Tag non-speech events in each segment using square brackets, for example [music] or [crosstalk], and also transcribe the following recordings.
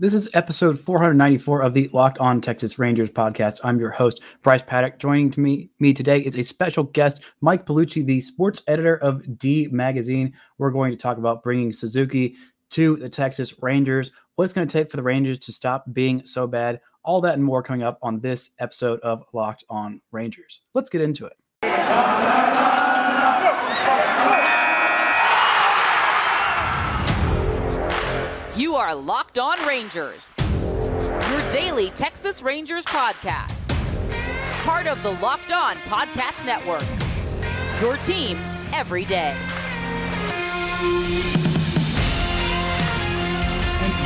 This is episode 494 of the Locked On Texas Rangers podcast. I'm your host, Bryce Paddock. Joining to me, me today is a special guest, Mike Piellucci, the sports editor of D Magazine. We're going to talk about bringing Suzuki to the Texas Rangers, what it's going to take for the Rangers to stop being so bad, all that and more coming up on this episode of Locked On Rangers. Let's get into it. You are Locked On Rangers, your daily Texas Rangers podcast. Part of the Locked On Podcast Network. Your team every day.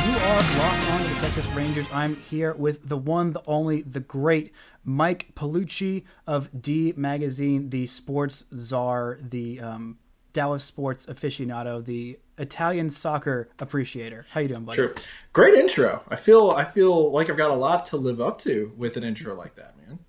You are locked on the Texas Rangers. I'm here with the one, the only, the great Mike Piellucci of D Magazine, the sports czar, the um, Dallas sports aficionado, the Italian soccer appreciator. How you doing, buddy? True. Great intro. I feel I feel like I've got a lot to live up to with an intro like that, man.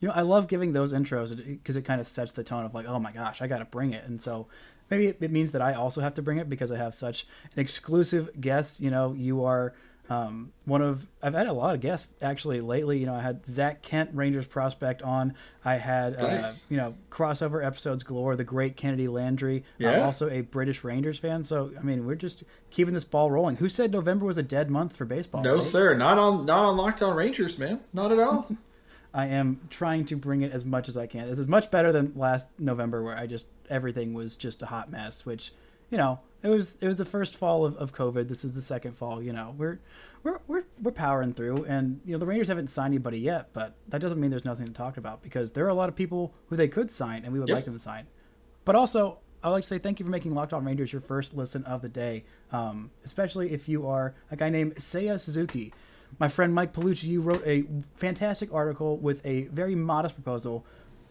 You know, I love giving those intros because it kind of sets the tone of like, oh my gosh, I got to bring it. And so maybe it means that I also have to bring it because I have such an exclusive guest. You know, you are um, one of I've had a lot of guests actually lately. You know, I had Zak Kent, Rangers prospect, on. I had uh, you know crossover episodes galore. The great Kennedi Landry. I'm also a British Rangers fan. So I mean, we're just keeping this ball rolling. Who said November was a dead month for baseball? No, right? sir, not on not on Locked On Rangers, man. Not at all. [laughs] [laughs] I am trying to bring it as much as I can. This is much better than last November where I just everything was just a hot mess, which, you know, it was it was the first fall of, of COVID. This is the second fall, you know. We're we're we're we're powering through and you know the Rangers haven't signed anybody yet, but that doesn't mean there's nothing to talk about because there are a lot of people who they could sign and we would like them to sign. But also, I'd like to say thank you for making Locked On Rangers your first listen of the day, um, especially if you are a guy named Seiya Suzuki. My friend Mike Piellucci, you wrote a fantastic article with a very modest proposal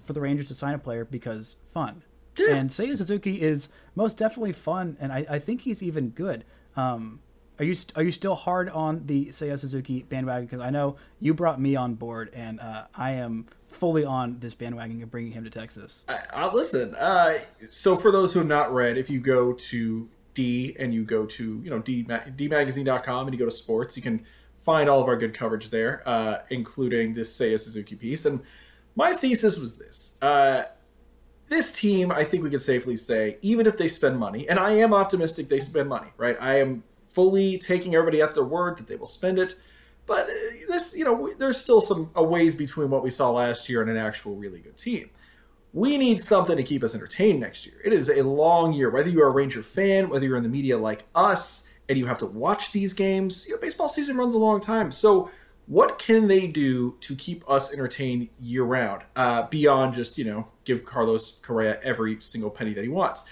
for the Rangers to sign a player because fun. And Seiya Suzuki is most definitely fun, and I, I think he's even good. Um, are you st- are you still hard on the Seiya Suzuki bandwagon? Because I know you brought me on board, and uh, I am fully on this bandwagon of bringing him to Texas. I, I, listen. Uh, so for those who have not read, if you go to D and you go to you know D dmagazine.com and you go to sports, you can find all of our good coverage there, uh, including this Seiya Suzuki piece. And my thesis was this. Uh, this team, I think we can safely say, even if they spend money, and I am optimistic they spend money, right? I am fully taking everybody at their word that they will spend it. But uh, this, you know, there's still some a ways between what we saw last year and an actual really good team. We need something to keep us entertained next year. It is a long year. Whether you're a Ranger fan, whether you're in the media like us, and you have to watch these games, you know, baseball season runs a long time. So what can they do to keep us entertained year round uh, beyond just you know give carlos correa every single penny that he wants?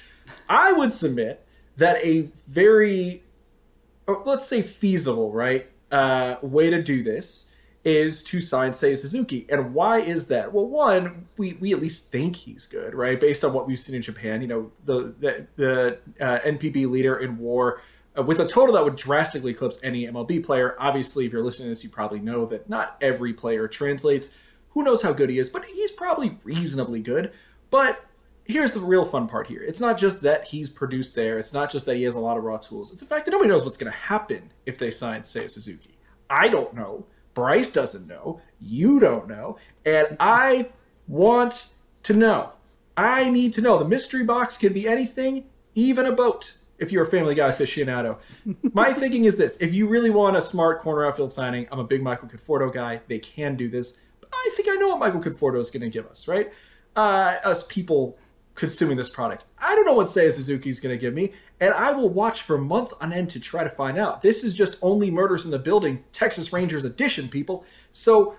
I would submit that a very or let's say feasible right uh, way to do this is to sign Seiya Suzuki. And why is that? Well one we, we at least think he's good right based on what we've seen in japan. You know the the, the uh, npb leader in war Uh, with a total that would drastically eclipse any MLB player. Obviously, if you're listening to this, you probably know that not every player translates. Who knows how good he is, but he's probably reasonably good. But here's the real fun part here. It's not just that he's produced there. It's not just that he has a lot of raw tools. It's the fact that nobody knows what's going to happen if they sign, Seiya Suzuki. I don't know. Bryce doesn't know. You don't know. And I want to know. I need to know. The mystery box can be anything, even a boat if you're a Family Guy aficionado. My [laughs] thinking is this: if you really want a smart corner outfield signing, I'm a big Michael Conforto guy. They can do this, but I think I know what Michael Conforto is going to give us, right? Uh, us people consuming this product. I don't know what Seiya Suzuki is going to give me, and I will watch for months on end to try to find out. This is just only murders in the building, Texas Rangers edition, people. So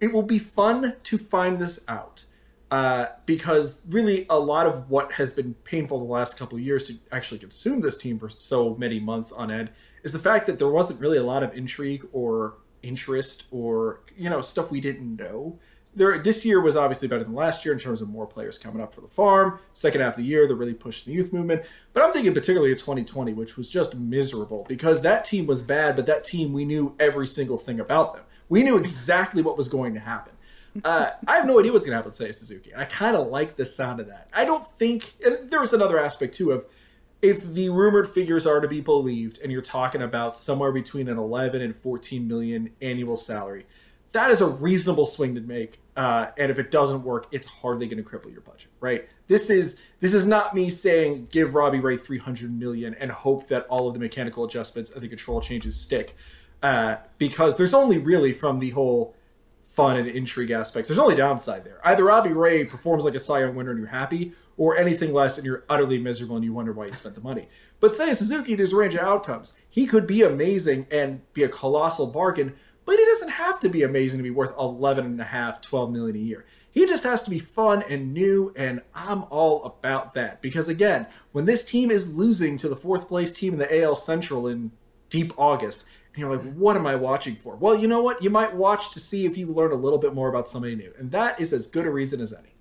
it will be fun to find this out uh, because really a lot of what has been painful the last couple of years to actually consume this team for so many months on end is the fact that there wasn't really a lot of intrigue or interest or you know stuff we didn't know. There, this year was obviously better than last year in terms of more players coming up for the farm. Second half of the year, they're really pushing the youth movement. But I'm thinking particularly of 2020, which was just miserable because that team was bad, but that team we knew every single thing about them. We knew exactly what was going to happen. Uh, I have no idea what's going to happen with Seiya Suzuki. I kind of like the sound of that. I don't think there was another aspect too of if the rumored figures are to be believed, and you're talking about somewhere between an 11 and 14 million annual salary, that is a reasonable swing to make. Uh, and if it doesn't work, it's hardly going to cripple your budget, right? This is this is not me saying give Robbie Ray 300 million and hope that all of the mechanical adjustments and the control changes stick, uh, because there's only really from the whole fun and intrigue aspects. There's only downside there. Either Robbie Ray performs like a Young winner and you're happy, or anything less and you're utterly miserable and you wonder why you spent the money. But Seiya Suzuki, there's a range of outcomes. He could be amazing and be a colossal bargain, but he doesn't have to be amazing to be worth 11 and a half, 12 million a year. He just has to be fun and new, and I'm all about that. Because again, when this team is losing to the fourth place team in the AL Central in deep August, and you're like, what am I watching for? Well, you know what? You might watch to see if you learn a little bit more about somebody new. And that is as good a reason as any.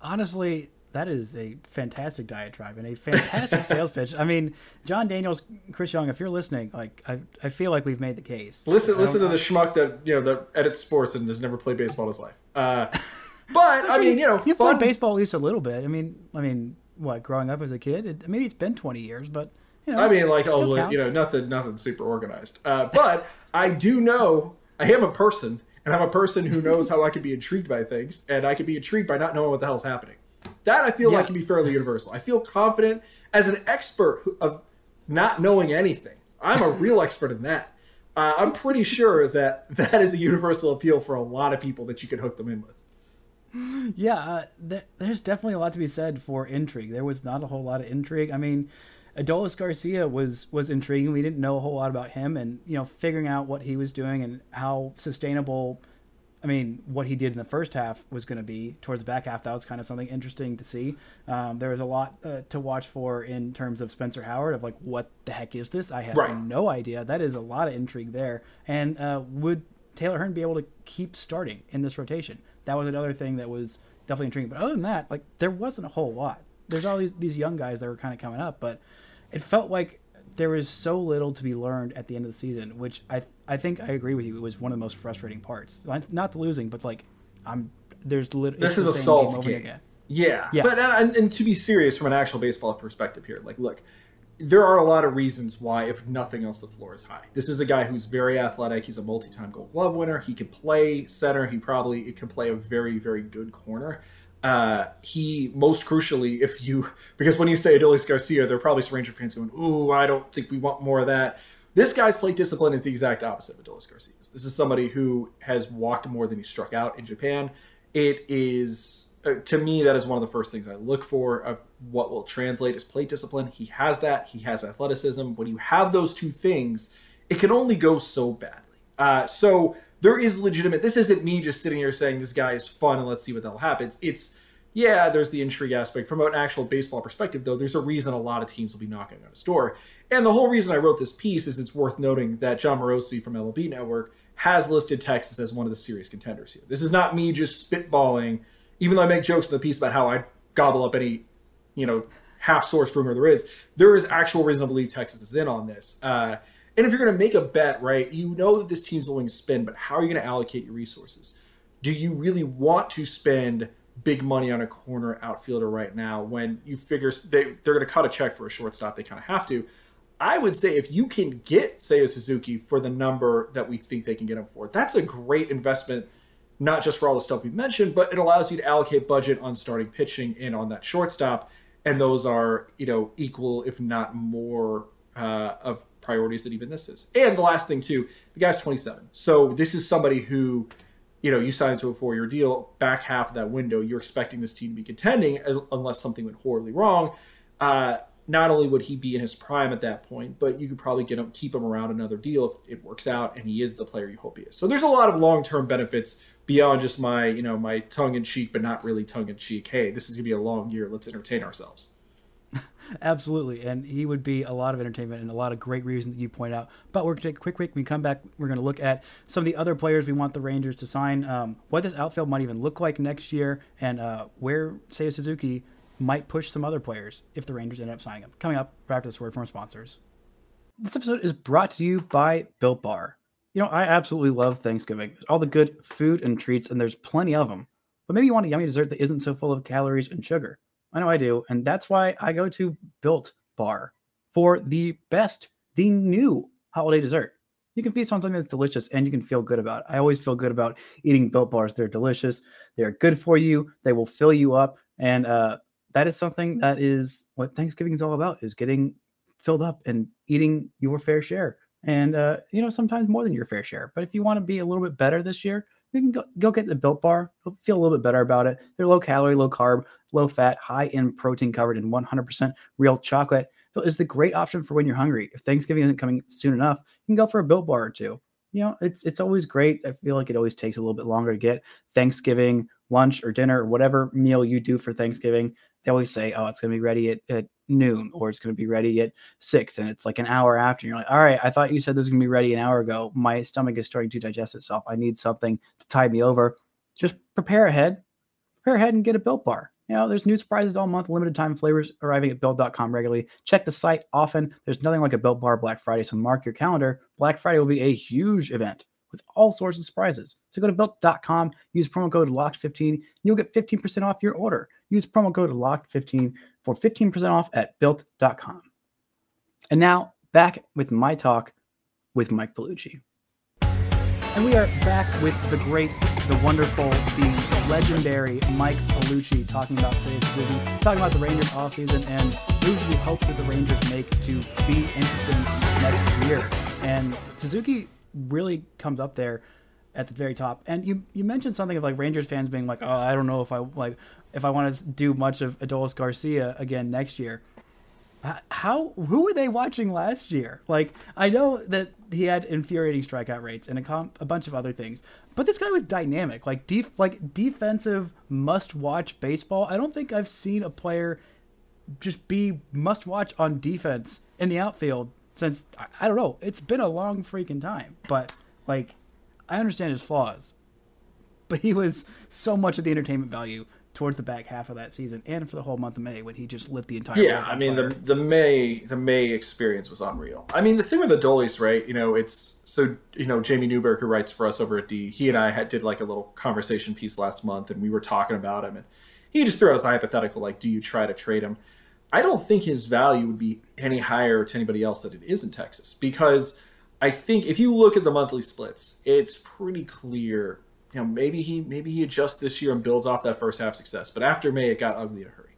Honestly, that is a fantastic diatribe and a fantastic [laughs] sales pitch. I mean, Jon Daniels, Chris Young, if you're listening, like I, I feel like we've made the case. Listen, listen to the schmuck that you know that edits sports and has never played baseball in his life. Uh, [laughs] but I mean, you know, you played baseball at least a little bit. I mean, I mean, what growing up as a kid? It, maybe it's been 20 years, but you know, I mean, like, oh, counts. you know, nothing, nothing super organized. Uh, but I do know I am a person, and I'm a person who knows how I can be intrigued by things, and I can be intrigued by not knowing what the hell's happening. That I feel yeah. like can be fairly universal. I feel confident as an expert of not knowing anything. I'm a real expert in that. Uh, I'm pretty sure that that is a universal appeal for a lot of people that you could hook them in with. Yeah, uh, th- there's definitely a lot to be said for intrigue. There was not a whole lot of intrigue. I mean, Adolis Garcia was was intriguing. We didn't know a whole lot about him, and you know, figuring out what he was doing and how sustainable I mean, what he did in the first half was going to be towards the back half. That was kind of something interesting to see. Um, there was a lot uh, to watch for in terms of Spencer Howard of like, what the heck is this? I have right. no idea. That is a lot of intrigue there. And uh, would Taylor Hearn be able to keep starting in this rotation? That was another thing that was definitely intriguing. But other than that, like, there wasn't a whole lot. There's all these, these young guys that were kind of coming up, but it felt like there was so little to be learned at the end of the season, which I I think I agree with you. It was one of the most frustrating parts. Not the losing, but like I'm there's literally this is a solved game. game. Yeah, yeah. But and, and to be serious from an actual baseball perspective here, like look, there are a lot of reasons why, if nothing else, the floor is high. This is a guy who's very athletic. He's a multi-time Gold Glove winner. He can play center. He probably can play a very, very good corner. Uh, he most crucially, if you because when you say Adolis Garcia, there are probably some Ranger fans going, "Ooh, I don't think we want more of that." This guy's plate discipline is the exact opposite of Adolis Garcia's. This is somebody who has walked more than he struck out in Japan. It is uh, to me that is one of the first things I look for of what will translate as plate discipline. He has that. He has athleticism. When you have those two things, it can only go so badly. Uh, so there is legitimate. This isn't me just sitting here saying this guy is fun and let's see what the hell happens. It's yeah, there's the intrigue aspect. From an actual baseball perspective, though, there's a reason a lot of teams will be knocking on his door. And the whole reason I wrote this piece is it's worth noting that Jon Morosi from MLB Network has listed Texas as one of the serious contenders here. This is not me just spitballing, even though I make jokes in the piece about how I gobble up any, you know, half-sourced rumor there is. There is actual reason to believe Texas is in on this. Uh, and if you're going to make a bet, right, you know that this team's willing to spend, but how are you going to allocate your resources? Do you really want to spend big money on a corner outfielder right now when you figure they, they're going to cut a check for a shortstop? They kind of have to. I would say if you can get, say, a Suzuki for the number that we think they can get him for, that's a great investment, not just for all the stuff we've mentioned, but it allows you to allocate budget on starting pitching and on that shortstop. And those are, you know, equal, if not more, uh, of priorities that even this is. And the last thing too, the guy's 27. So this is somebody who, you know, you signed to a four-year deal. Back half of that window, you're expecting this team to be contending, unless something went horribly wrong. Uh, not only would he be in his prime at that point, but you could probably get him, keep him around another deal if it works out, and he is the player you hope he is. So there's a lot of long-term benefits beyond just my, you know, my tongue-in-cheek, but not really tongue-in-cheek. Hey, this is gonna be a long year. Let's entertain ourselves. Absolutely, and he would be a lot of entertainment and a lot of great reasons that you point out. But we're going to take a quick break. When we come back, we're going to look at some of the other players we want the Rangers to sign, um, what this outfield might even look like next year, and uh, where Seiya Suzuki might push some other players if the Rangers end up signing him. Coming up right after this word from sponsors. This episode is brought to you by Built Bar. You know, I absolutely love Thanksgiving. All the good food and treats, and there's plenty of them. But maybe you want a yummy dessert that isn't so full of calories and sugar. I know I do, and that's why I go to Built Bar for the best, the new holiday dessert. You can feast on something that's delicious and you can feel good about it. I always feel good about eating Built Bars. They're delicious. They're good for you. They will fill you up. And uh, that is something that is what Thanksgiving is all about is getting filled up and eating your fair share. And, uh, you know, sometimes more than your fair share. But if you want to be a little bit better this year, you can go, go get the Built Bar. Feel a little bit better about it. They're low calorie, low carb, low fat, high in protein covered in 100% real chocolate. Is the great option for when you're hungry. If Thanksgiving isn't coming soon enough, you can go for a Built Bar or two. You know, it's it's always great. I feel like it always takes a little bit longer to get Thanksgiving lunch or dinner or whatever meal you do for Thanksgiving. They always say, "Oh, it's going to be ready at, at noon or it's going to be ready at six, and it's like an hour after. You're like, "All right, I thought you said this was going to be ready an hour ago. My stomach is starting to digest itself. I need something to tide me over. Just prepare ahead, prepare ahead, and get a Built Bar." You know, there's new surprises all month, limited time flavors arriving at built.com regularly. Check the site often. There's nothing like a built bar Black Friday, so mark your calendar. Black Friday will be a huge event with all sorts of surprises. So go to built.com, use promo code LOCKED15, you'll get 15% off your order. Use promo code LOCKED15 for 15% off at built.com. And now back with my talk with Mike Piellucci. And we are back with the great, the wonderful, the legendary Mike Piellucci talking about today's division, talking about the Rangers offseason and moves we hope that the Rangers make to be interesting next year. And Suzuki really comes up there at the very top. And you you mentioned something of like Rangers fans being like, oh, I don't know if I like if I want to do much of Adolis Garcia again next year how who were they watching last year? Like I know that he had infuriating strikeout rates and a, comp, a bunch of other things, but this guy was dynamic, like def, like defensive must-watch baseball. I don't think I've seen a player just be must-watch on defense in the outfield since I, I don't know. It's been a long freaking time, but like I understand his flaws, but he was so much of the entertainment value towards the back half of that season and for the whole month of May when he just lit the entire. Yeah, I mean fire. the the May the May experience was unreal. I mean the thing with the Adolis, right? You know, it's so you know Jamie Newberg who writes for us over at D. He and I had did like a little conversation piece last month, and we were talking about him, and he just threw out a hypothetical like, do you try to trade him? I don't think his value would be any higher to anybody else than it is in Texas because I think if you look at the monthly splits, it's pretty clear you know, maybe he maybe he adjusts this year and builds off that first half success. But after May, it got ugly in a hurry.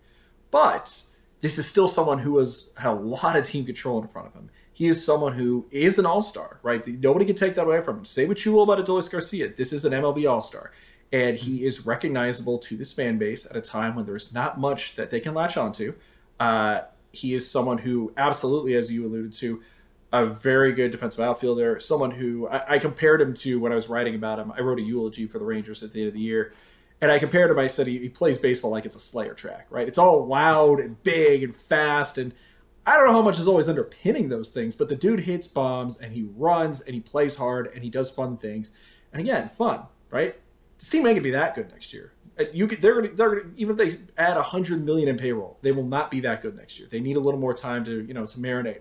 But this is still someone who has had a lot of team control in front of him. He is someone who is an all star, right? Nobody can take that away from him. Say what you will about Adolis Garcia. This is an MLB all star. And he is recognizable to this fan base at a time when there's not much that they can latch onto. Uh, he is someone who, absolutely, as you alluded to, a very good defensive outfielder, someone who I, I, compared him to when I was writing about him. I wrote a eulogy for the Rangers at the end of the year, and I compared him. I said he, he plays baseball like it's a Slayer track, right? It's all loud and big and fast, and I don't know how much is always underpinning those things, but the dude hits bombs and he runs and he plays hard and he does fun things, and again, fun, right? This team ain't gonna be that good next year. Uh, you could, they're gonna, they're gonna, even if they add a hundred million in payroll, they will not be that good next year. They need a little more time to, you know, to marinate.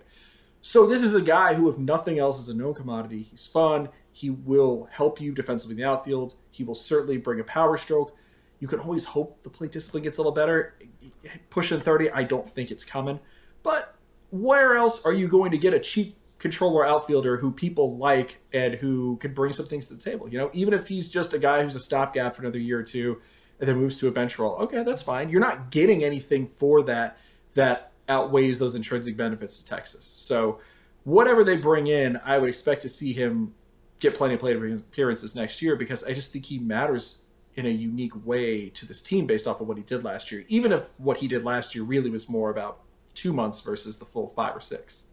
So this is a guy who, if nothing else, is a known commodity. He's fun. He will help you defensively in the outfield. He will certainly bring a power stroke. You can always hope the plate discipline gets a little better. Pushing 30, I don't think it's coming. But where else are you going to get a cheap controller outfielder who people like and who can bring some things to the table? You know, even if he's just a guy who's a stopgap for another year or two and then moves to a bench role, okay, that's fine. You're not getting anything for that that outweighs those intrinsic benefits to Texas. So whatever they bring in, I would expect to see him get plenty of plate appearances next year because I just think he matters in a unique way to this team based off of what he did last year. Even if what he did last year really was more about two months versus the full five or six.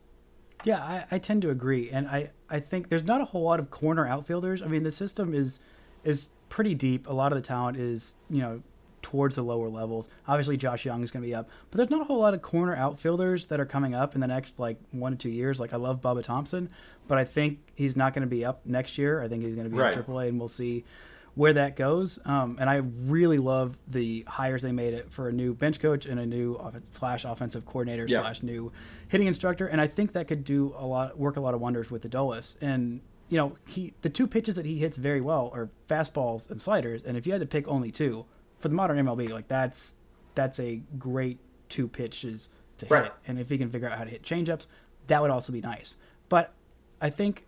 Yeah, I, I tend to agree, and I, I think there's not a whole lot of corner outfielders. I mean, the system is is pretty deep. A lot of the talent is you know towards the lower levels. Obviously, Josh Jung is going to be up, but there's not a whole lot of corner outfielders that are coming up in the next like one to two years. Like I love Bubba Thompson, but I think he's not going to be up next year. I think he's going to be right. in AAA, and we'll see where that goes. Um, and I really love the hires they made it for a new bench coach and a new slash offensive coordinator yeah. slash new hitting instructor. And I think that could do a lot, work a lot of wonders with Adolis. And you know, he the two pitches that he hits very well are fastballs and sliders. And if you had to pick only two, for the modern MLB, like that's that's a great two pitches to Right. hit. And if he can figure out how to hit changeups, that would also be nice. But I think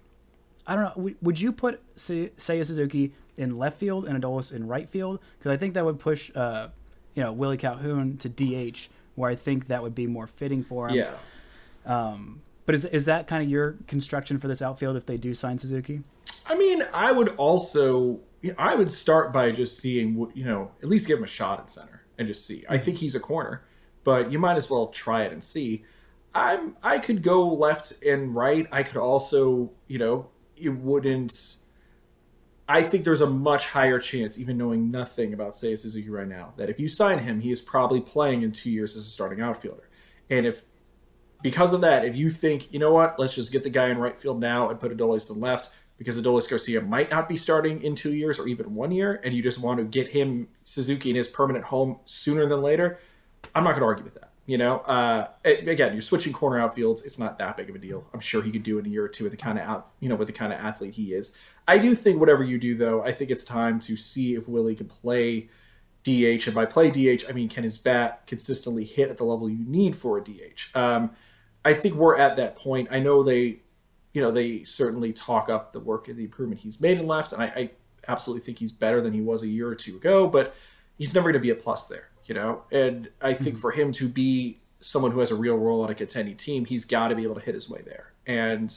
I don't know. Would you put Se- Seiya Suzuki in left field and Adolis in right field? Because I think that would push, uh, you know, Willie Calhoun to DH, where I think that would be more fitting for him. Yeah. But is is that kind of your construction for this outfield if they do sign Suzuki? I mean, I would also, I would start by just seeing, what you know, at least give him a shot at center and just see. I hmm. think he's a corner, but you might as well try it and see. I'm, I could go left and right. I could also, you know, it wouldn't. I think there's a much higher chance, even knowing nothing about Seiya Suzuki right now, that if you sign him, he is probably playing in two years as a starting outfielder. And if because of that, if you think, you know what, let's just get the guy in right field now and put Adolis in left, because Adolis Garcia might not be starting in two years or even one year, and you just want to get him Suzuki in his permanent home sooner than later, I'm not going to argue with that. You know, uh, again, you're switching corner outfields. It's not that big of a deal. I'm sure he could do it in a year or two with the kind of out, you know, with the kind of athlete he is. I do think whatever you do, though, I think it's time to see if Willie can play DH, and by play DH, I mean can his bat consistently hit at the level you need for a DH. Um, I think we're at that point. I know they, you know, they certainly talk up the work and the improvement he's made in left, and I, I absolutely think he's better than he was a year or two ago. But he's never going to be a plus there, you know. And I think mm-hmm. for him to be someone who has a real role on a contending team, he's got to be able to hit his way there. And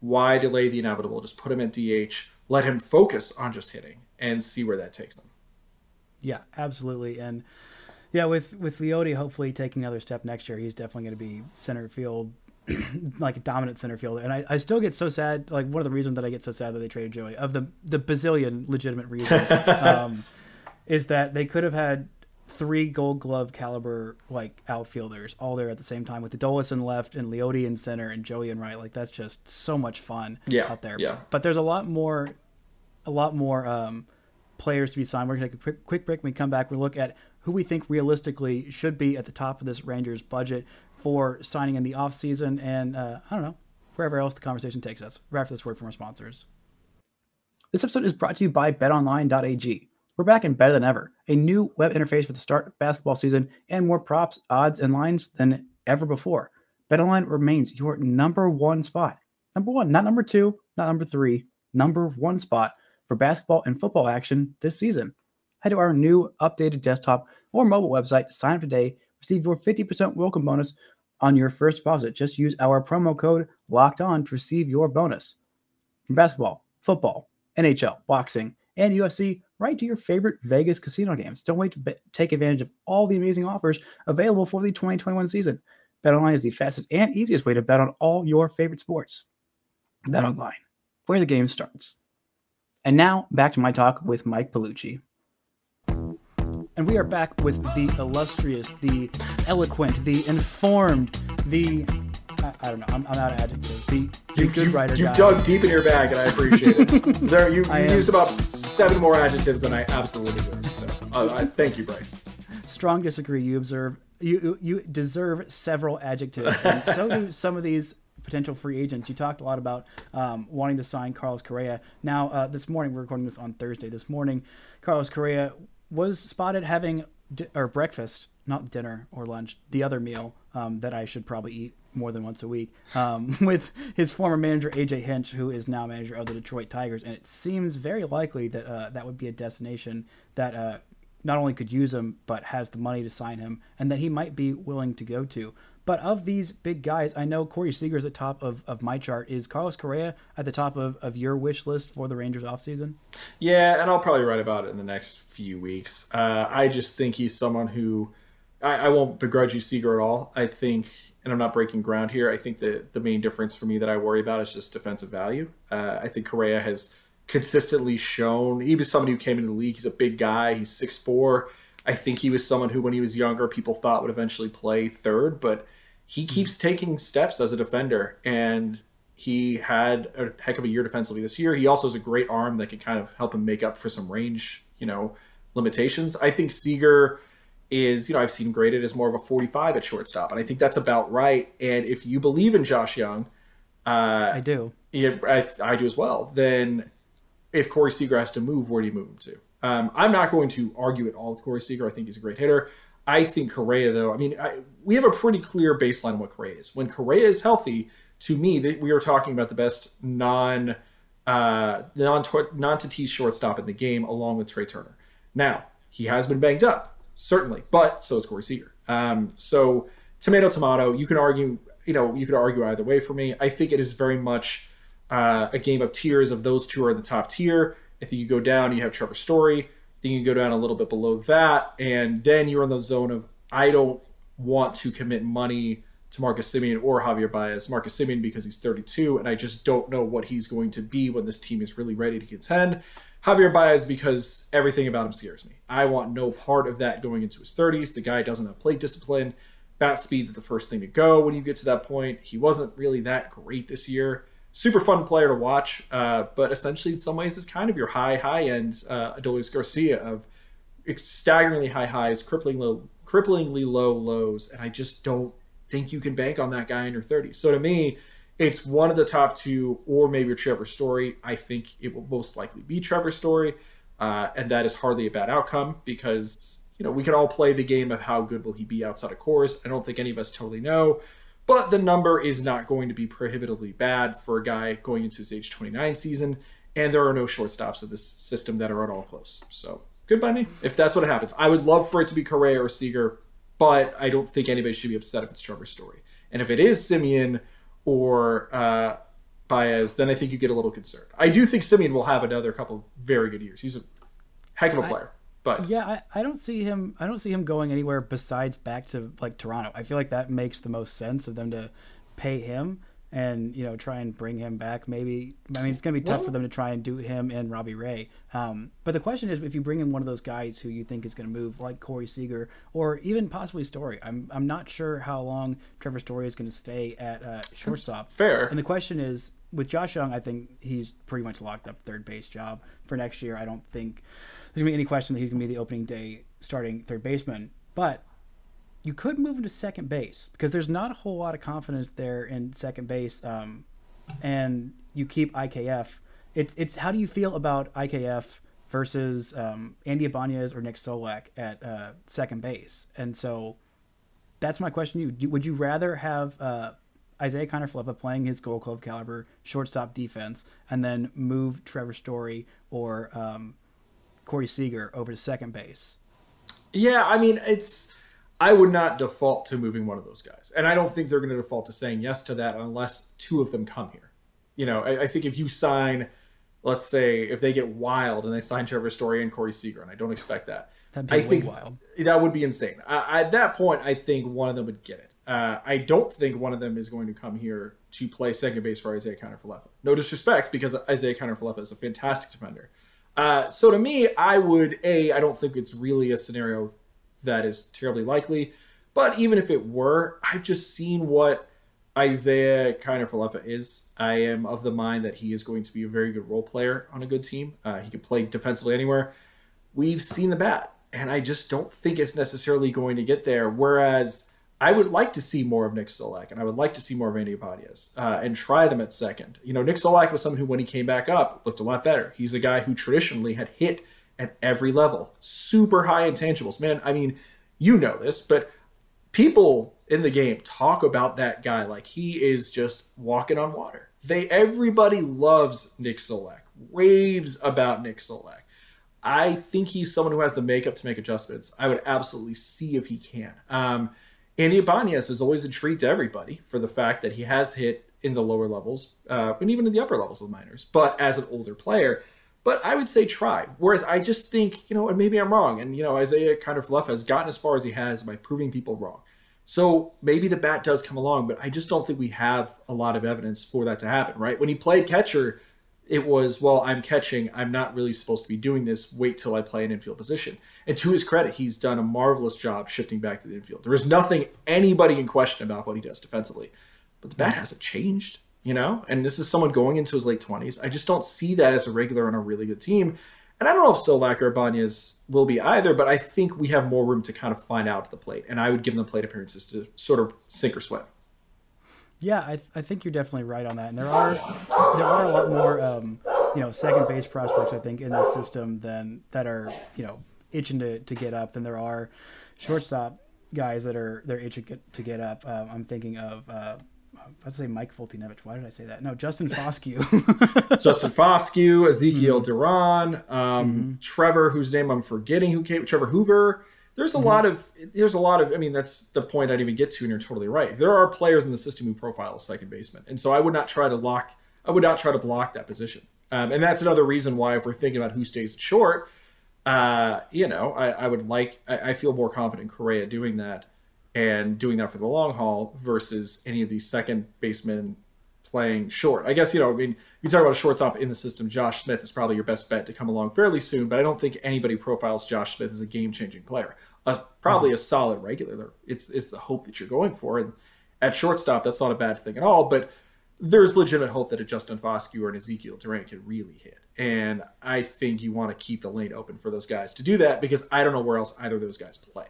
why delay the inevitable? Just put him at DH, let him focus on just hitting, and see where that takes him. Yeah, absolutely. And yeah, with with Leody hopefully taking another step next year, he's definitely going to be center field, [clears throat] like a dominant center fielder. And I, I still get so sad. Like one of the reasons that I get so sad that they traded Joey, of the the bazillion legitimate reasons, [laughs] um, is that they could have had three Gold Glove caliber like outfielders all there at the same time with the in left and Leody in center and Joey in right. Like that's just so much fun Yeah, out there. yeah. But there's a lot more a lot more um, players to be signed. We're going to take a quick, quick break. When we come back, we look at who we think realistically should be at the top of this Rangers budget for signing in the offseason and, uh, I don't know, wherever else the conversation takes us. Right after this word from our sponsors. This episode is brought to you by betonline.ag. We're back and better than ever. A new web interface for the start of basketball season and more props, odds, and lines than ever before. BetOnline remains your number one spot. Number one, not number two, not number three, number one spot for basketball and football action this season. Head to our new updated desktop or mobile website sign up today. Receive your 50% welcome bonus on your first deposit. Just use our promo code locked on to receive your bonus. From basketball, football, NHL, boxing, and UFC, right to your favorite Vegas casino games. Don't wait to bet- take advantage of all the amazing offers available for the 2021 season. BetOnline is the fastest and easiest way to bet on all your favorite sports. BetOnline, where the game starts. And now back to my talk with Mike Piellucci. And we are back with the illustrious, the eloquent, the informed, the I, I don't know, I'm, I'm out of adjectives. The, the good you've, writer guy. dug deep in your bag, and I appreciate it. [laughs] there, you, you used about seven more adjectives than I absolutely deserve. So, uh, I, thank you, Bryce. Strong disagree. You observe you you deserve several adjectives. And [laughs] so do some of these potential free agents. You talked a lot about um, wanting to sign Carlos Correa. Now, uh, this morning we're recording this on Thursday. This morning, Carlos Correa was spotted having di- or breakfast, not dinner or lunch, the other meal um, that I should probably eat more than once a week um, [laughs] with his former manager AJ Hinch, who is now manager of the Detroit Tigers, and it seems very likely that uh, that would be a destination that uh, not only could use him but has the money to sign him, and that he might be willing to go to. But of these big guys, I know Corey Seager is at top of, of my chart. Is Carlos Correa at the top of, of your wish list for the Rangers offseason? Yeah, and I'll probably write about it in the next few weeks. Uh, I just think he's someone who I, I won't begrudge you Seager at all. I think, and I'm not breaking ground here. I think the the main difference for me that I worry about is just defensive value. Uh, I think Correa has consistently shown he was somebody who came into the league. He's a big guy. He's six four. I think he was someone who, when he was younger, people thought would eventually play third, but he keeps taking steps as a defender, and he had a heck of a year defensively this year. He also has a great arm that can kind of help him make up for some range, you know, limitations. I think Seager is, you know, I've seen graded as more of a 45 at shortstop, and I think that's about right. And if you believe in Josh Jung, uh, I do. yeah, I, I do as well. Then, if Corey Seager has to move, where do you move him to? Um, I'm not going to argue at all with Corey Seager. I think he's a great hitter. I think Correa, though, I mean, I, we have a pretty clear baseline what Correa is. When Correa is healthy, to me, we are talking about the best non uh, non non Tatis shortstop in the game, along with Trea Turner. Now he has been banged up, certainly, but so is Corey Seager. Um, so tomato tomato, you can argue, you know, you could argue either way for me. I think it is very much uh, a game of tiers. Of those two are the top tier. I think you go down, you have Trevor Story. Then you go down a little bit below that, and then you're in the zone of I don't want to commit money to Marcus Semien or Javier Baez. Marcus Semien because he's 32, and I just don't know what he's going to be when this team is really ready to contend. Javier Baez because everything about him scares me. I want no part of that going into his 30s. The guy doesn't have plate discipline. Bat speed's the first thing to go when you get to that point. He wasn't really that great this year super fun player to watch, uh, but essentially in some ways is kind of your high high end uh, Adolis Garcia of staggeringly high highs, crippling low, cripplingly low lows, and I just don't think you can bank on that guy in your 30s. So to me, it's one of the top two, or maybe Trevor Story. I think it will most likely be Trevor Story, uh, and that is hardly a bad outcome because you know we can all play the game of how good will he be outside of Coors. I don't think any of us totally know. But the number is not going to be prohibitively bad for a guy going into his age 29 season. And there are no shortstops of this system that are at all close. So good by me if that's what happens. I would love for it to be Correa or Seager, but I don't think anybody should be upset if it's Trevor Story. And if it is Semien or uh, Baez, then I think you get a little concerned. I do think Semien will have another couple very good years. He's a heck of a player. But yeah, I, I don't see him. I don't see him going anywhere besides back to like Toronto. I feel like that makes the most sense of them to pay him and you know try and bring him back. Maybe I mean it's going to be tough well, for them to try and do him and Robbie Ray. Um, but the question is, if you bring in one of those guys who you think is going to move, like Corey Seager or even possibly Story, I'm I'm not sure how long Trevor Story is going to stay at uh, shortstop. Fair. And the question is, with Josh Jung, I think he's pretty much locked up third base job for next year. I don't think there's gonna be any question that he's gonna be the opening day starting third baseman. But you could move him to second base because there's not a whole lot of confidence there in second base. Um, and you keep IKF. It's it's how do you feel about IKF versus um, Andy Ibanez or Nick Solak at uh, second base? And so that's my question you. Would you rather have uh, Isiah Kiner-Falefa playing his Gold Glove caliber shortstop defense and then move Trevor Story or um, Corey Seager over to second base. Yeah, I mean, it's. I would not default to moving one of those guys, and I don't think they're going to default to saying yes to that unless two of them come here. You know, I, I think if you sign, let's say, if they get wild and they sign Trevor Story and Corey Seager, and I don't expect that. I think wild. that would be insane. I, at that point, I think one of them would get it. Uh, I don't think one of them is going to come here to play second base for Isiah Kiner-Falefa. No disrespect, because Isiah Kiner-Falefa is a fantastic defender. Uh, so to me, I would a. I don't think it's really a scenario that is terribly likely, but even if it were, I've just seen what Isiah Kiner-Falefa is. I am of the mind that he is going to be a very good role player on a good team. Uh, he can play defensively anywhere. We've seen the bat, and I just don't think it's necessarily going to get there. Whereas I would like to see more of Nick Solak, and I would like to see more of Andy Ibanez, uh, and try them at second. You know, Nick Solak was someone who, when he came back up, looked a lot better. He's a guy who traditionally had hit at every level, super high intangibles. Man, I mean, you know this, but people in the game talk about that guy like he is just walking on water. They everybody loves Nick Solak, raves about Nick Solak. I think he's someone who has the makeup to make adjustments. I would absolutely see if he can. Um, Andy Ibanez is always a treat to everybody for the fact that he has hit in the lower levels uh, and even in the upper levels of the minors, but as an older player. But I would say try. Whereas I just think, you know, and maybe I'm wrong. And, you know, Isiah Kiner-Falefa has gotten as far as he has by proving people wrong. So maybe the bat does come along, but I just don't think we have a lot of evidence for that to happen, right? When he played catcher, it was, well, I'm catching. I'm not really supposed to be doing this. Wait till I play an infield position. And to his credit, he's done a marvelous job shifting back to the infield. There is nothing anybody can question about what he does defensively. But the bat hasn't changed, you know? And this is someone going into his late 20s. I just don't see that as a regular on a really good team. And I don't know if Solak or Ibanez will be either, but I think we have more room to kind of find out at the plate. And I would give them the plate appearances to sort of sink or swim. Yeah, I, I think you're definitely right on that. And there are there are a lot more um, you know second base prospects I think in this system than that are you know itching to, to get up than there are shortstop guys that are they're itching to get up. Um, I'm thinking of. Uh, I'd say Mike Foltynewicz. Why did I say that? No, Justin [laughs] Foscue. Justin Foscue, Ezekiel mm-hmm. Duran, um, mm-hmm. Trevor, whose name I'm forgetting, who came, Trevor Hauver. There's a mm-hmm. lot of there's a lot of I mean that's the point I'd even get to, and you're totally right. There are players in the system who profile second baseman, and so I would not try to lock I would not try to block that position. Um, and that's another reason why if we're thinking about who stays short, uh, you know, I, I would like I, I, feel more confident in Correa doing that and doing that for the long haul versus any of these second basemen playing short. I guess you know, I mean, you talk about a shortstop in the system. Josh Smith is probably your best bet to come along fairly soon, but I don't think anybody profiles Josh Smith as a game-changing player. Uh, probably mm-hmm. a solid regular. It's it's the hope that you're going for, and at shortstop, that's not a bad thing at all. But there's legitimate hope that a Justin Foscue or an Ezekiel Duran can really hit, and I think you want to keep the lane open for those guys to do that because I don't know where else either of those guys play.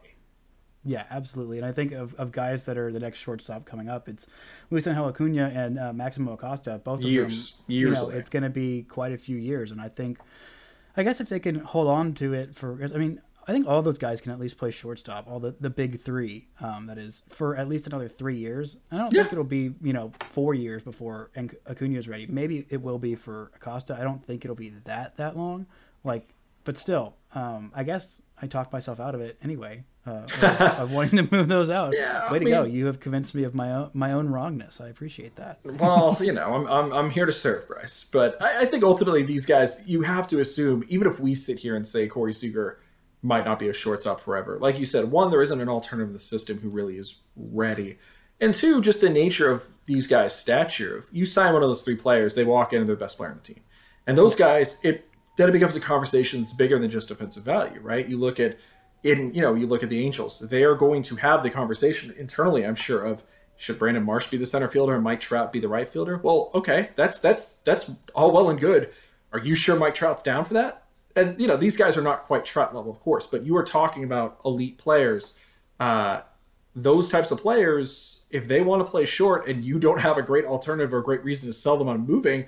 Yeah, absolutely. And I think of, of guys that are the next shortstop coming up, it's Luis Angel Acuna and uh, Maximo Acosta. Both years, of them, years. You know, it's going to be quite a few years. And I think, I guess if they can hold on to it for, I mean, I think all those guys can at least play shortstop. All the, the big three, um, that is for at least another three years. I don't yeah. think it'll be you know four years before Acuna is ready. Maybe it will be for Acosta. I don't think it'll be that that long. Like, but still, um, I guess I talked myself out of it anyway uh, of, wanting to move those out. Yeah, Way I to mean, go! You have convinced me of my own my own wrongness. I appreciate that. well, [laughs] you know, I'm, I'm I'm here to serve, Bryce. But I, I, think ultimately these guys, you have to assume, even if we sit here and say Corey Seager might not be a shortstop forever, like you said, one, there isn't an alternative in the system who really is ready, and two, just the nature of these guys' stature. If you sign one of those three players, they walk in and they're the best player on the team, and those guys, it then it becomes a conversation that's bigger than just defensive value, right? You look at in you know you look at the Angels, they are going to have the conversation internally. I'm sure of should Brandon Marsh be the center fielder and Mike Trout be the right fielder? Well, okay, that's that's that's all well and good. Are you sure Mike Trout's down for that? And you know these guys are not quite Trout level, of course, but you are talking about elite players. Uh, those types of players, if they want to play short and you don't have a great alternative or a great reason to sell them on moving,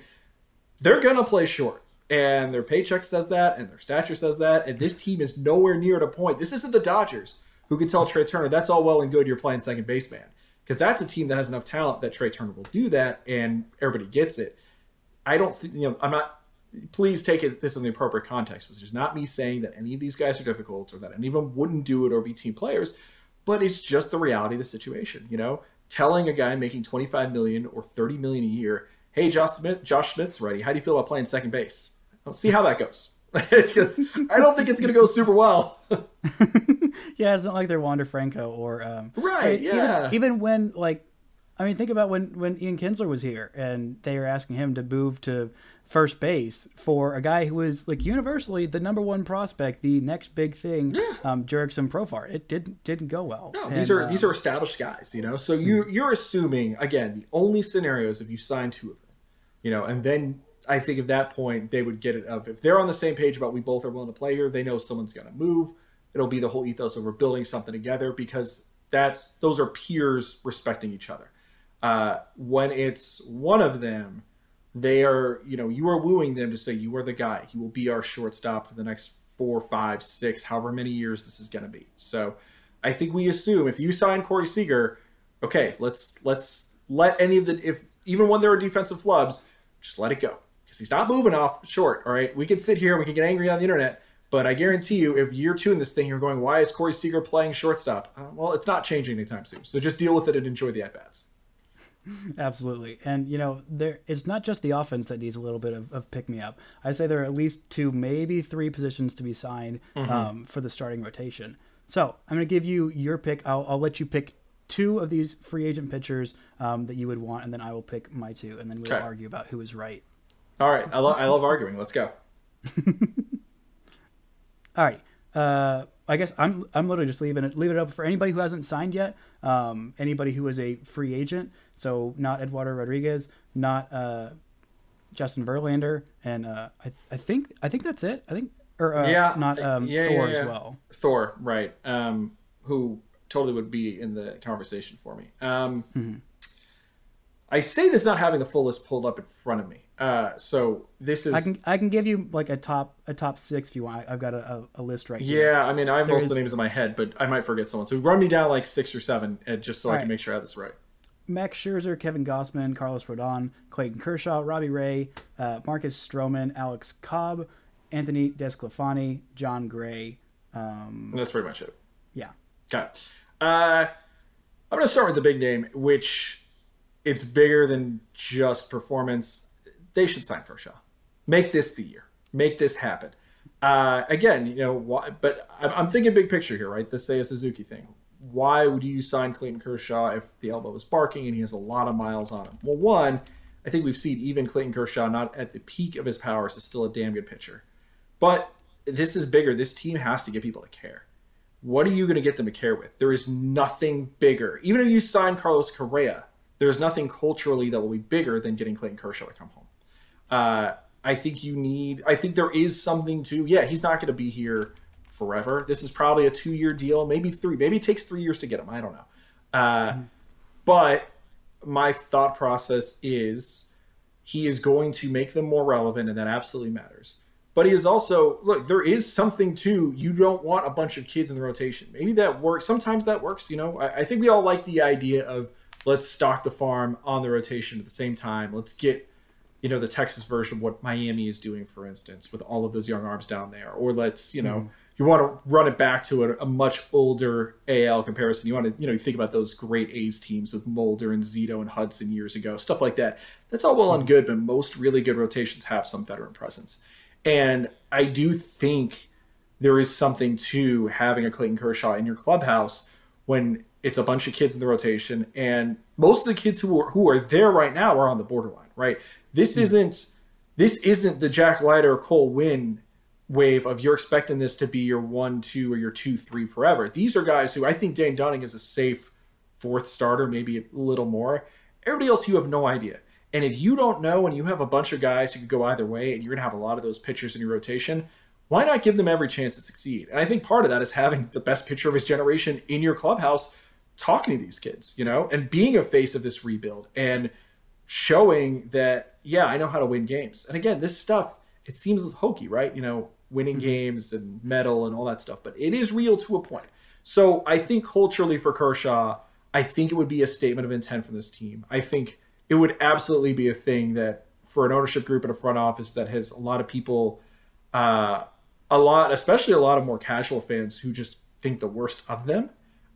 they're gonna play short and their paycheck says that, and their stature says that, and this team is nowhere near at a point. This isn't the Dodgers who can tell Trea Turner that's all well and good. You're playing second baseman because that's a team that has enough talent that Trea Turner will do that, and everybody gets it. I don't think you know. I'm not. Please take it, this in the appropriate context. which is not me saying that any of these guys are difficult or that any of them wouldn't do it or be team players, but it's just the reality of the situation. You know, telling a guy making 25 million or 30 million a year, "Hey, Josh Smith, Josh Smith's ready. How do you feel about playing second base?" We'll see how that goes. [laughs] because I don't think it's going to go super well. [laughs] yeah, it's not like they're Wander Franco or um, right. yeah, even, even, when like, I mean, think about when when Ian Kinsler was here and they were asking him to move to first base for a guy who was like universally the number one prospect, the next big thing, yeah. um, Jurickson Profar. It didn't didn't go well. No, and, these are um, these are established guys, you know. So you hmm. you're assuming again the only scenarios if you sign two of them, you know, and then I think at that point they would get it of if they're on the same page about we both are willing to play here, they know someone's going to move. It'll be the whole ethos of we're building something together because that's those are peers respecting each other. Uh, when it's one of them, they are you know you are wooing them to say you are the guy. He will be our shortstop for the next four, five, six, however many years this is going to be. So I think we assume if you sign Corey Seager, okay, let's let's let any of the if even when there are defensive flubs, just let it go because he's not moving off short. All right, we can sit here and we can get angry on the internet, but I guarantee you, if year two in this thing, you're going, why is Corey Seager playing shortstop? Uh, well, it's not changing anytime soon. So just deal with it and enjoy the at bats. [laughs] Absolutely, and you know, there it's not just the offense that needs a little bit of, of pick me up. I'd say there are at least two, maybe three positions to be signed mm-hmm. um, for the starting rotation. So I'm going to give you your pick. I'll, I'll let you pick two of these free agent pitchers um, that you would want, and then I will pick my two, and then we'll okay. argue about who is right. All right, I love I love arguing. Let's go. [laughs] All right. Uh, I guess I'm I'm literally just leaving it leave it up for anybody who hasn't signed yet. Um, anybody who is a free agent, so not Eduardo Rodriguez, not uh, Justin Verlander, and uh, I I think I think that's it. I think or uh, yeah, not um, yeah, Thor yeah, yeah. as well. Thor, right? Um, who totally would be in the conversation for me. Um, mm-hmm. I say this not having the full list pulled up in front of me. Uh, so this is. I can I can give you like a top a top six if you want. I've got a, a, a list right yeah, here. Yeah, I mean, I have There most of the names in my head, but I might forget someone. So run me down like six or seven, and just so I All can right. make sure I have this right. Max Scherzer, Kevin Gausman, Carlos Rodon, Clayton Kershaw, Robbie Ray, uh, Marcus Stroman, Alex Cobb, Anthony Desclafani, Jon Gray. Um, that's pretty much it. yeah. Okay. Uh, I'm going to start with the big name, which it's bigger than just performance. They should sign Kershaw. Make this the year. Make this happen. Uh, again, you know, why, but I'm, thinking big picture here, right? The Seiya Suzuki thing. Why would you sign Clayton Kershaw if the elbow is barking and he has a lot of miles on him? Well, one, I think we've seen even Clayton Kershaw, not at the peak of his powers, is still a damn good pitcher. But this is bigger. This team has to get people to care. What are you going to get them to care with? There is nothing bigger. Even if you sign Carlos Correa, there's nothing culturally that will be bigger than getting Clayton Kershaw to come home. Uh, I think you need. I think there is something to. Yeah, he's not going to be here forever. This is probably a two-year deal, maybe three. Maybe it takes three years to get him. I don't know. Uh, But my thought process is he is going to make them more relevant, and that absolutely matters. But he is also look. There is something to you don't want a bunch of kids in the rotation. Maybe that works. Sometimes that works. You know, I, I think we all like the idea of let's stock the farm on the rotation at the same time. Let's get you know the Texas version of what Miami is doing, for instance, with all of those young arms down there. Or let's you know hmm. you want to run it back to a, a much older AL comparison. You want to you know you think about those great A's teams with Mulder and Zito and Hudson years ago, stuff like that. That's all well and hmm. good, but most really good rotations have some veteran presence. And I do think there is something to having a Clayton Kershaw in your clubhouse when it's a bunch of kids in the rotation, and most of the kids who are who are there right now are on the borderline. Right? This hmm. isn't this isn't the Jack Leiter Cole Winn wave of you're expecting this to be your one, two, or your two, three forever. These are guys who I think Dane Dunning is a safe fourth starter, maybe a little more. Everybody else, you have no idea. And if you don't know and you have a bunch of guys who could go either way and you're going to have a lot of those pitchers in your rotation, why not give them every chance to succeed? And I think part of that is having the best pitcher of his generation in your clubhouse talking to these kids, you know, and being a face of this rebuild and showing that, yeah, I know how to win games. And again, this stuff, it seems hokey, right? You know, winning games and medal and all that stuff, but it is real to a point. So I think culturally for Kershaw, I think it would be a statement of intent from this team. I think it would absolutely be a thing that for an ownership group and a front office that has a lot of people, uh, a lot, especially a lot of more casual fans who just think the worst of them.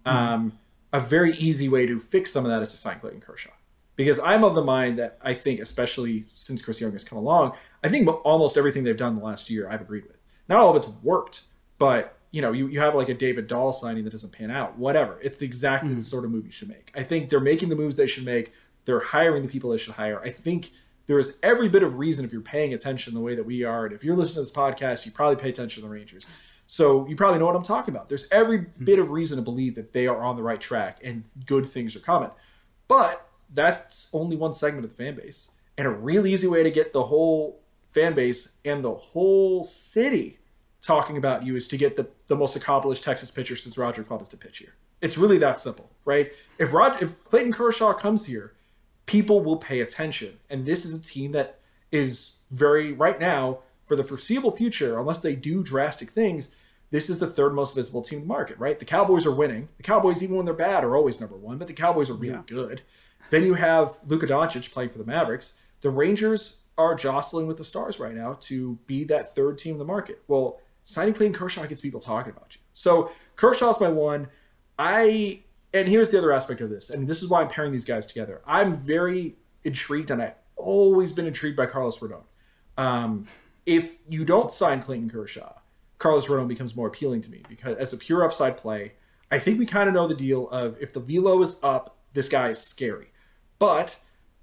Um, a very easy way to fix some of that is to sign Clayton Kershaw. Because I'm of the mind that I think, especially since Chris Young has come along, I think almost everything they've done the last year I've agreed with. Not all of it's worked, but you know, you, you have like a David Dahl signing that doesn't pan out. Whatever. It's exactly the mm-hmm. sort of move you should make. I think they're making the moves they should make. They're hiring the people they should hire. I think there is every bit of reason if you're paying attention the way that we are, and if you're listening to this podcast, you probably pay attention to the Rangers. So you probably know what I'm talking about. There's every mm-hmm. bit of reason to believe that they are on the right track and good things are coming. But that's only one segment of the fan base. And a really easy way to get the whole fan base and the whole city talking about you is to get the, the most accomplished Texas pitcher since Roger Clemens to pitch here. It's really that simple, right? If Rod, if Clayton Kershaw comes here, people will pay attention. And this is a team that is very right now for the foreseeable future, unless they do drastic things. This is the third most visible team in the market, right? The Cowboys are winning. The Cowboys, even when they're bad, are always number one, but the Cowboys are really Yeah. good. Then you have Luka Doncic playing for the Mavericks. The Rangers are jostling with the Stars right now to be that third team in the market. Well, signing Clayton Kershaw gets people talking about you. So Kershaw's my one. I and here's the other aspect of this, and this is why I'm pairing these guys together. I'm very intrigued, and I've always been intrigued by Carlos Rodon. Um, if you don't sign Clayton Kershaw, Carlos Rodon becomes more appealing to me because as a pure upside play, I think we kind of know the deal of if the velo is up, this guy is scary. But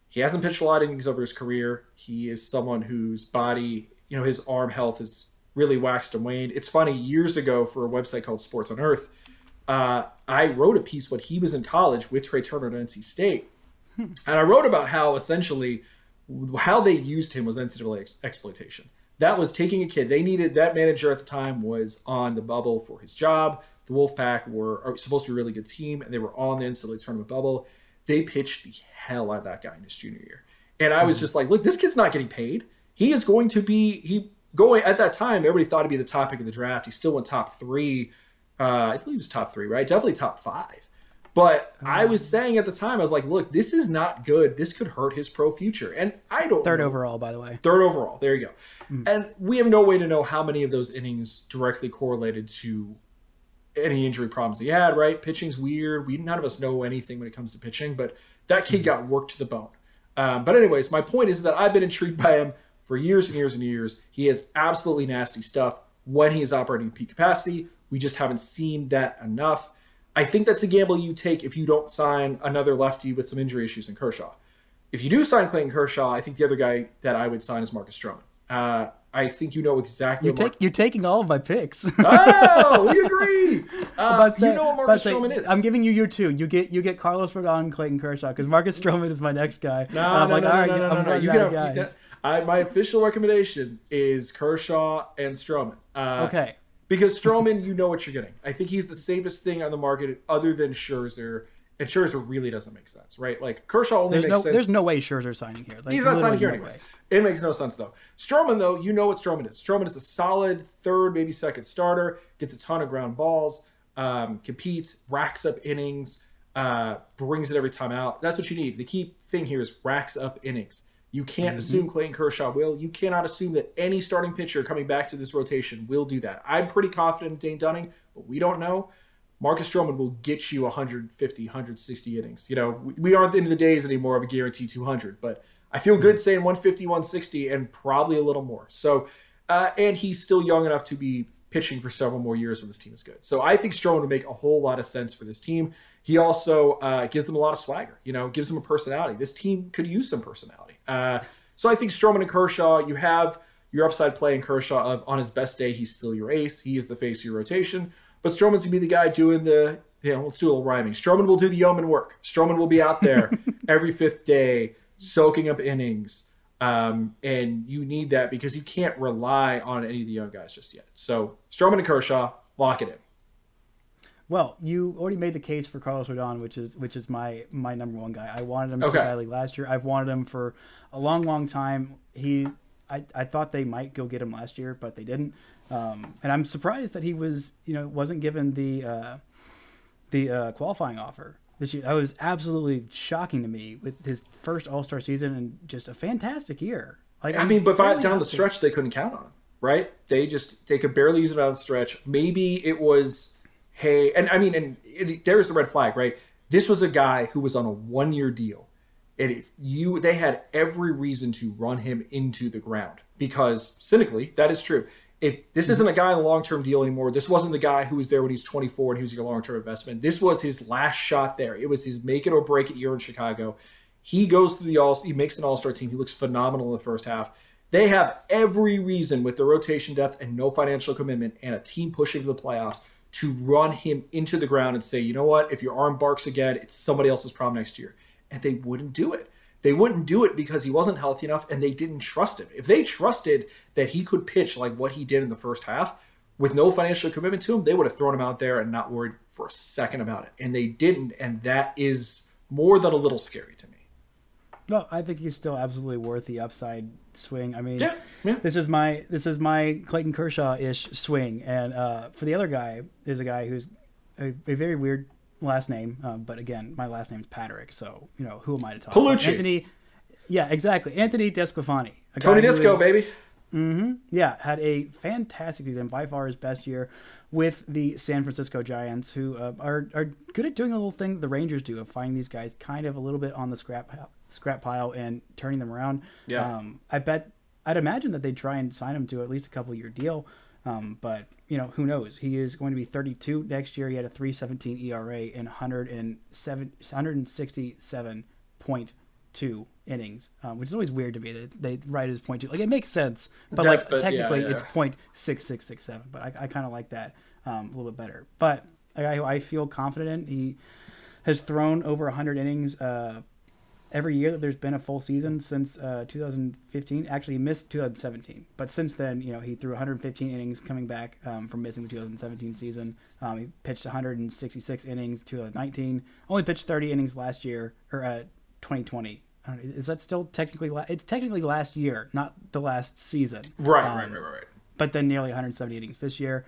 he hasn't pitched a lot of innings over his career. He is someone whose body, you know, his arm health is really waxed and waned. It's funny, years ago for a website called Sports on Earth, uh, I wrote a piece when he was in college with Trea Turner at NC State. And I wrote about how essentially how they used him was NCAA ex- exploitation. That was taking a kid. They needed that manager at the time was on the bubble for his job. The Wolfpack were supposed to be a really good team, and they were on the NCAA tournament bubble. They pitched the hell out of that guy in his junior year, And I was just like, look, this kid's not getting paid. He is going to be he going at that time. Everybody thought he'd be the topic of the draft. He still went top three. Uh, I believe he was top three, right? Definitely top five. But I was saying at the time, I was like, look, this is not good. This could hurt his pro future. And I don't Third know. overall, by the way. Third overall. There you go. And we have no way to know how many of those innings directly correlated to any injury problems he had, right? Pitching's weird. We none of us know anything when it comes to pitching, but that kid got worked to the bone. Um, but anyways, my point is that I've been intrigued by him for years and years and years. He has absolutely nasty stuff when he is operating peak capacity. We just haven't seen that enough. I think that's a gamble you take if you don't sign another lefty with some injury issues in Kershaw. If you do sign Clayton Kershaw, I think the other guy that I would sign is Marcus Stroman. Uh, I think you know exactly You're, Mar- you're taking all of my picks. [laughs] Oh, we agree. [laughs] Uh, you know what Marcus Stroman is. I'm giving you your two. You get you get Carlos Rodon and Clayton Kershaw because Marcus Stroman is my next guy. No, And I'm no, like, no, all no, no, no, I'm no, no. You can of have, guys. I, my official recommendation is Kershaw and Stroman. Uh, Okay. Because Stroman, you know what you're getting. I think he's the safest thing on the market other than Scherzer. And Scherzer really doesn't make sense, right? Like Kershaw only There's makes no sense. there's no way Scherzer's signing here. Like, He's not signing here no anyways. way. It makes no sense though. Stroman though, you know what Stroman is. Stroman is a solid third, maybe second starter. Gets a ton of ground balls. Um, competes, racks up innings, uh, brings it every time out. That's what you need. The key thing here is racks up innings. You can't Mm-hmm. assume Clayton Kershaw will. You cannot assume that any starting pitcher coming back to this rotation will do that. I'm pretty confident in Dane Dunning, but we don't know. Marcus Stroman will get you 150, 160 innings. You know, we, aren't into the days anymore of a guaranteed 200, but I feel good saying 150, 160, and probably a little more. So, uh, and he's still young enough to be pitching for several more years when this team is good. So I think Stroman would make a whole lot of sense for this team. He also uh, gives them a lot of swagger. You know, gives them a personality. This team could use some personality. Uh, so I think Stroman and Kershaw, you have your upside play in Kershaw of on his best day, he's still your ace. He is the face of your rotation. But Stroman's gonna be the guy doing the, you know, let's do a little rhyming. Stroman will do the yeoman work. Stroman will be out there [laughs] every fifth day, soaking up innings. Um, and you need that because you can't rely on any of the young guys just yet. So Stroman and Kershaw, lock it in. Well, you already made the case for Carlos Rodon, which is which is my my number one guy. I wanted him so Okay. badly last year. I've wanted him for a long, long time. He, I, I thought they might go get him last year, but they didn't. Um, and I'm surprised that he was, you know, wasn't given the uh, the uh, qualifying offer this year. That was absolutely shocking to me with his first All Star season and just a fantastic year. Like I mean, but by, down the stretch, they couldn't count on him, right? They just they could barely use him down the stretch. Maybe it was, hey, and I mean, and it, there's the red flag, right? This was a guy who was on a one year deal, and if you they had every reason to run him into the ground because cynically, that is true. If this mm-hmm. isn't a guy in a long term deal anymore, this wasn't the guy who was there when he's 24 and he was your long term investment. This was his last shot there. It was his make it or break it year in Chicago. He goes to the all. He makes an All Star team. He looks phenomenal in the first half. They have every reason with the rotation depth and no financial commitment and a team pushing for the playoffs to run him into the ground and say, you know what, if your arm barks again, it's somebody else's problem next year. And they wouldn't do it. They wouldn't do it because he wasn't healthy enough and they didn't trust him. If they trusted that he could pitch like what he did in the first half with no financial commitment to him, they would have thrown him out there and not worried for a second about it. And they didn't. And that is more than a little scary to me. No, I think he's still absolutely worth the upside swing. I mean, Yeah, yeah. this is my this is my Clayton Kershaw ish swing, and uh, for the other guy is a guy who's a, a very weird last name, um, but again, my last name's Patrick, so you know who am I to talk? about? Piellucci. Anthony. Yeah, exactly. Anthony DeSclafani. a Tony Disco, is- baby. yeah, had a fantastic season, by far his best year with the San Francisco Giants, who uh, are are good at doing a little thing the Rangers do of finding these guys kind of a little bit on the scrap pile, scrap pile and turning them around. Yeah. Um, I bet I'd imagine that they'd try and sign him to at least a couple year deal. Um, but you know who knows? He is going to be 32 next year. He had a 3.17 ERA in 107 167.2 innings, um, which is always weird to me that they write it as point two. Like it makes sense, but That- like but yeah, technically yeah. it's point six six six seven. But I, I kind of like that um, a little bit better. But a guy who I feel confident in, he has thrown over 100 innings uh, every year that there's been a full season since uh, 2015. Actually, he missed 2017, but since then, you know, he threw 115 innings coming back um, from missing the 2017 season. Um, he pitched 166 innings 2019. Only pitched 30 innings last year or uh, 2020. Is that still technically? La- it's technically last year, not the last season. Right, um, right, right, right. But then nearly 170 innings this year.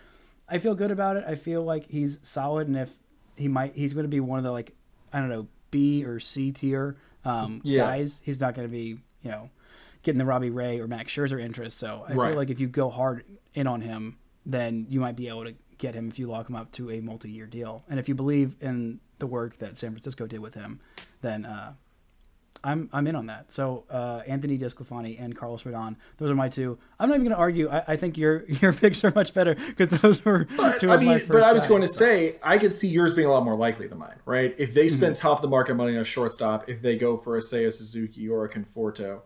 I feel good about it. I feel like he's solid, and if he might, he's going to be one of the like I don't know B or C tier um, yeah. guys. He's not going to be you know getting the Robbie Ray or Max Scherzer interest. So I right. feel like if you go hard in on him, then you might be able to get him if you lock him up to a multi-year deal. And if you believe in the work that San Francisco did with him, then uh, I'm I'm in on that. So uh, Anthony DeSclafani and Carlos Rodon, those are my two. I'm not even going to argue. I, I, think your [laughs] your picks are much better because those were but, two I of mean, my first. But I was going to say I could see yours being a lot more likely than mine, right? If they spend mm-hmm. top of the market money on a shortstop, if they go for a Seiya Suzuki or a Conforto,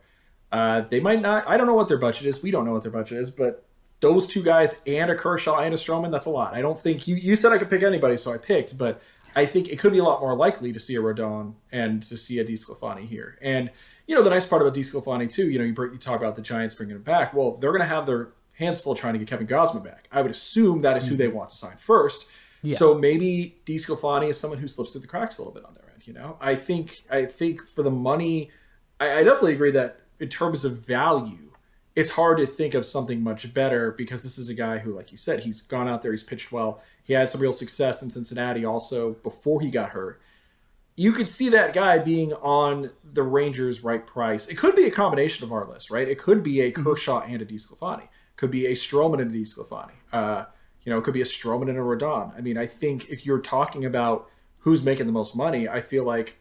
uh, they might not. I don't know what their budget is. We don't know what their budget is, but those two guys and a Kershaw and a Stroman, that's a lot. I don't think you you said I could pick anybody, so I picked, but I think it could be a lot more likely to see a Rodon and to see a DeSclafani here. And you know, the nice part about DeSclafani too, you know, you, you talk about the Giants bringing him back. Well, they're going to have their hands full trying to get Kevin Gausman back. I would assume that is who they mm-hmm. want to sign first. Yeah. So maybe DeSclafani is someone who slips through the cracks a little bit on their end. You know, I think I think for the money, I, I definitely agree that in terms of value, it's hard to think of something much better because this is a guy who, like you said, he's gone out there, he's pitched well. He had some real success in Cincinnati also before he got hurt. You could see that guy being on the Rangers' right price. It could be a combination of our list, right? It could be a mm-hmm. Kershaw and a DeSclafani. Could be a Stroman and a DeSclafani. Uh, you know, it could be a Stroman and a Rodon. I mean, I think if you're talking about who's making the most money, I feel like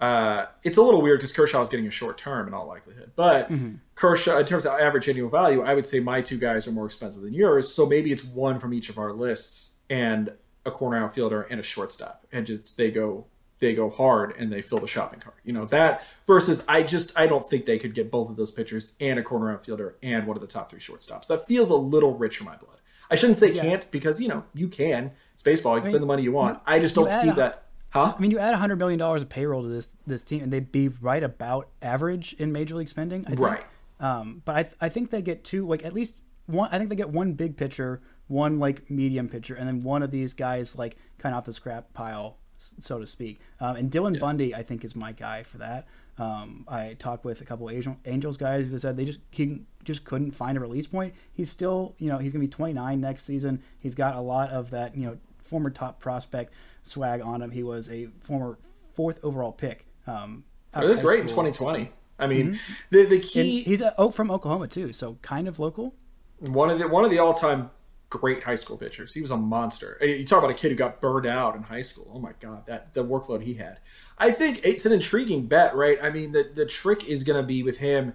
uh, it's a little weird because Kershaw is getting a short term in all likelihood. But mm-hmm. Kershaw, in terms of average annual value, I would say my two guys are more expensive than yours. So maybe it's one from each of our lists and a corner outfielder and a shortstop, and just they go they go hard and they fill the shopping cart. You know that versus I just I don't think they could get both of those pitchers and a corner outfielder and one of the top three shortstops. That feels a little rich for my blood. I shouldn't say yeah. can't because you know you can. It's baseball. You can I mean, spend the money you want. You, I just don't see that Huh? I mean, you add hundred million dollars of payroll to this this team, and they'd be right about average in Major League spending. I right. Um, but I I think they get two like at least one. I think they get one big pitcher, one like medium pitcher, and then one of these guys like kind of off the scrap pile, so to speak. Um, and Dylan yeah. Bundy, I think, is my guy for that. Um, I talked with a couple of Angel, Angels guys who said they just he just couldn't find a release point. He's still, you know, he's gonna be 29 next season. He's got a lot of that, you know, former top prospect swag on him. He was a former fourth overall pick. Um, oh, great in 2020. I mean, mm-hmm. the the key. And he's a, oh from Oklahoma too, so kind of local. One of the one of the all time great high school pitchers. He was a monster. You talk about a kid who got burned out in high school. Oh my god, that the workload he had. I think it's an intriguing bet, right? I mean, the the trick is going to be with him.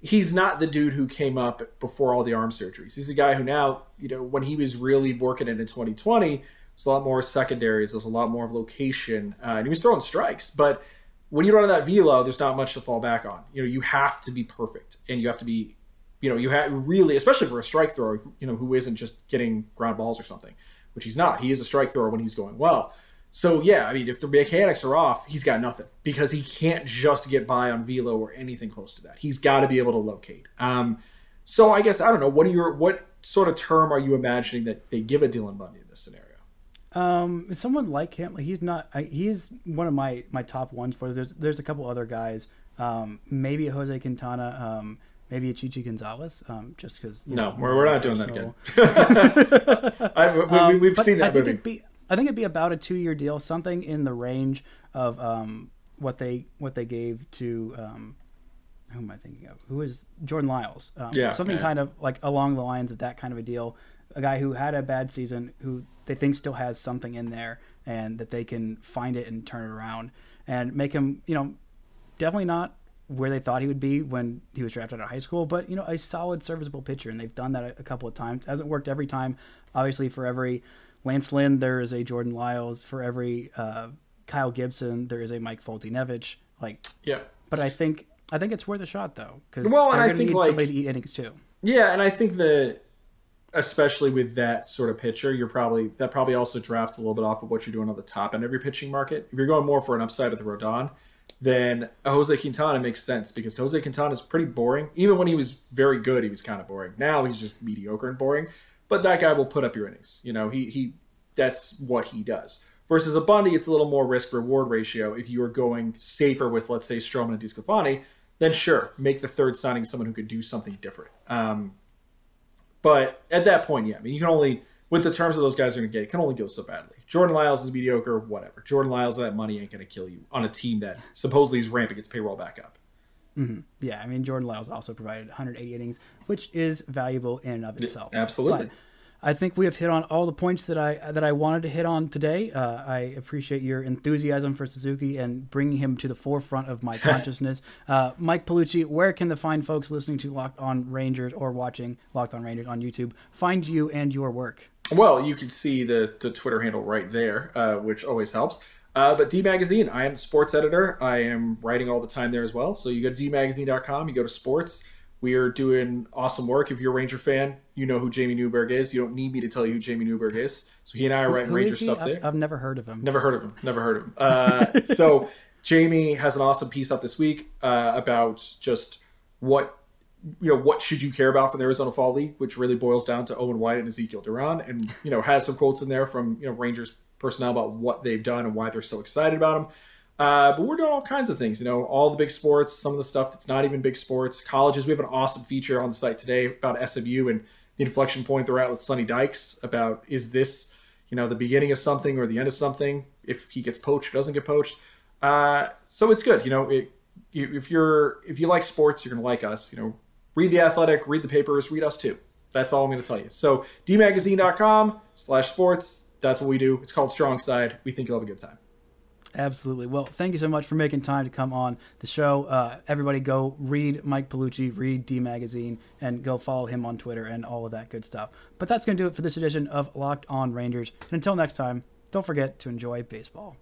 He's not the dude who came up before all the arm surgeries. He's a guy who now, you know, when he was really working it in 2020, there's a lot more secondaries. There's a lot more of location, uh, and he was throwing strikes. But when you run on that velo, there's not much to fall back on. You know, you have to be perfect, and you have to be, you know, you have really, especially for a strike thrower, you know, who isn't just getting ground balls or something, which he's not. He is a strike thrower when he's going well. So yeah, I mean, if the mechanics are off, he's got nothing because he can't just get by on velo or anything close to that. He's got to be able to locate. Um, so I guess I don't know. What are your what sort of term are you imagining that they give a Dylan Bundy in this scenario? Um, someone like him, like he's not. I, he's one of my my top ones for. There's there's a couple other guys. Um, maybe Jose Quintana. Um, maybe a Chichi Gonzalez. Um, just because. No, know, we're, we're not doing that again. [laughs] [laughs] I, we, we've um, seen that I movie. Think be, I think it'd be about a two year deal, something in the range of um what they what they gave to um who am I thinking of? Who is Jordan Lyles? Um, yeah, something kind of like along the lines of that kind of a deal. A guy who had a bad season, who they think still has something in there and that they can find it and turn it around and make him, you know, definitely not where they thought he would be when he was drafted out of high school, but you know, a solid, serviceable pitcher, and they've done that a, a couple of times. It hasn't worked every time. Obviously, for every Lance Lynn, there is a Jordan Lyles. For every uh, Kyle Gibson, there is a Mike Foltynewicz. Like, yeah. But I think I think it's worth a shot though, because well, and I think like somebody to eat innings too. Yeah, and I think the especially with that sort of pitcher, you're probably that probably also drafts a little bit off of what you're doing on the top end of your pitching market. If you're going more for an upside with Rodon, then Jose Quintana makes sense because Jose Quintana is pretty boring. Even when he was very good, he was kind of boring. Now he's just mediocre and boring. But that guy will put up your innings. You know, he he that's what he does. Versus a Bundy, it's a little more risk reward ratio. If you are going safer with, let's say, Stroman and DeSclafani, then sure, make the third signing someone who could do something different. Um, but at that point, yeah, I mean, you can only with the terms of those guys are going to get, it can only go so badly. Jordan Lyles is mediocre, whatever. Jordan Lyles, that money ain't going to kill you on a team that supposedly is ramping its payroll back up. Mm-hmm. Yeah, I mean, Jordan Lyles also provided 180 innings, which is valuable in and of itself. Absolutely. But I think we have hit on all the points that I that I wanted to hit on today. Uh, I appreciate your enthusiasm for Suzuki and bringing him to the forefront of my [laughs] consciousness. Uh, Mike Piellucci, where can the fine folks listening to Locked On Rangers or watching Locked On Rangers on YouTube find you and your work? Well, you can see the, the Twitter handle right there, uh, which always helps. Uh, but D Magazine, I am the sports editor. I am writing all the time there as well. So you go to dmagazine.com, you go to sports. We are doing awesome work. If you're a Ranger fan, you know who Jamey Newberg is. You don't need me to tell you who Jamey Newberg is. So he and I are writing Ranger stuff I've, there. I've never heard of him. Never heard of him. Never heard of him. [laughs] Uh, so Jamey has an awesome piece out this week uh, about just what you know what should you care about from the Arizona Fall League, which really boils down to Owen White and Ezekiel Duran, and you know has some quotes in there from you know Rangers personnel about what they've done and why they're so excited about them. Uh, but we're doing all kinds of things, you know, all the big sports, some of the stuff that's not even big sports, colleges. We have an awesome feature on the site today about SMU and the inflection point they're at with Sonny Dykes about is this, you know, the beginning of something or the end of something? If he gets poached or doesn't get poached. Uh, so it's good, you know. It, if you're if you like sports, you're gonna like us. You know, read the Athletic, read the papers, read us too. That's all I'm to tell you. So dmagazine.com slash sports. That's what we do. It's called Strong Side. We think you'll have a good time. Absolutely. Well, thank you so much for making time to come on the show. Uh, everybody go read Mike Piellucci, read D Magazine, and go follow him on Twitter and all of that good stuff. But that's going to do it for this edition of Locked On Rangers. And until next time, don't forget to enjoy baseball.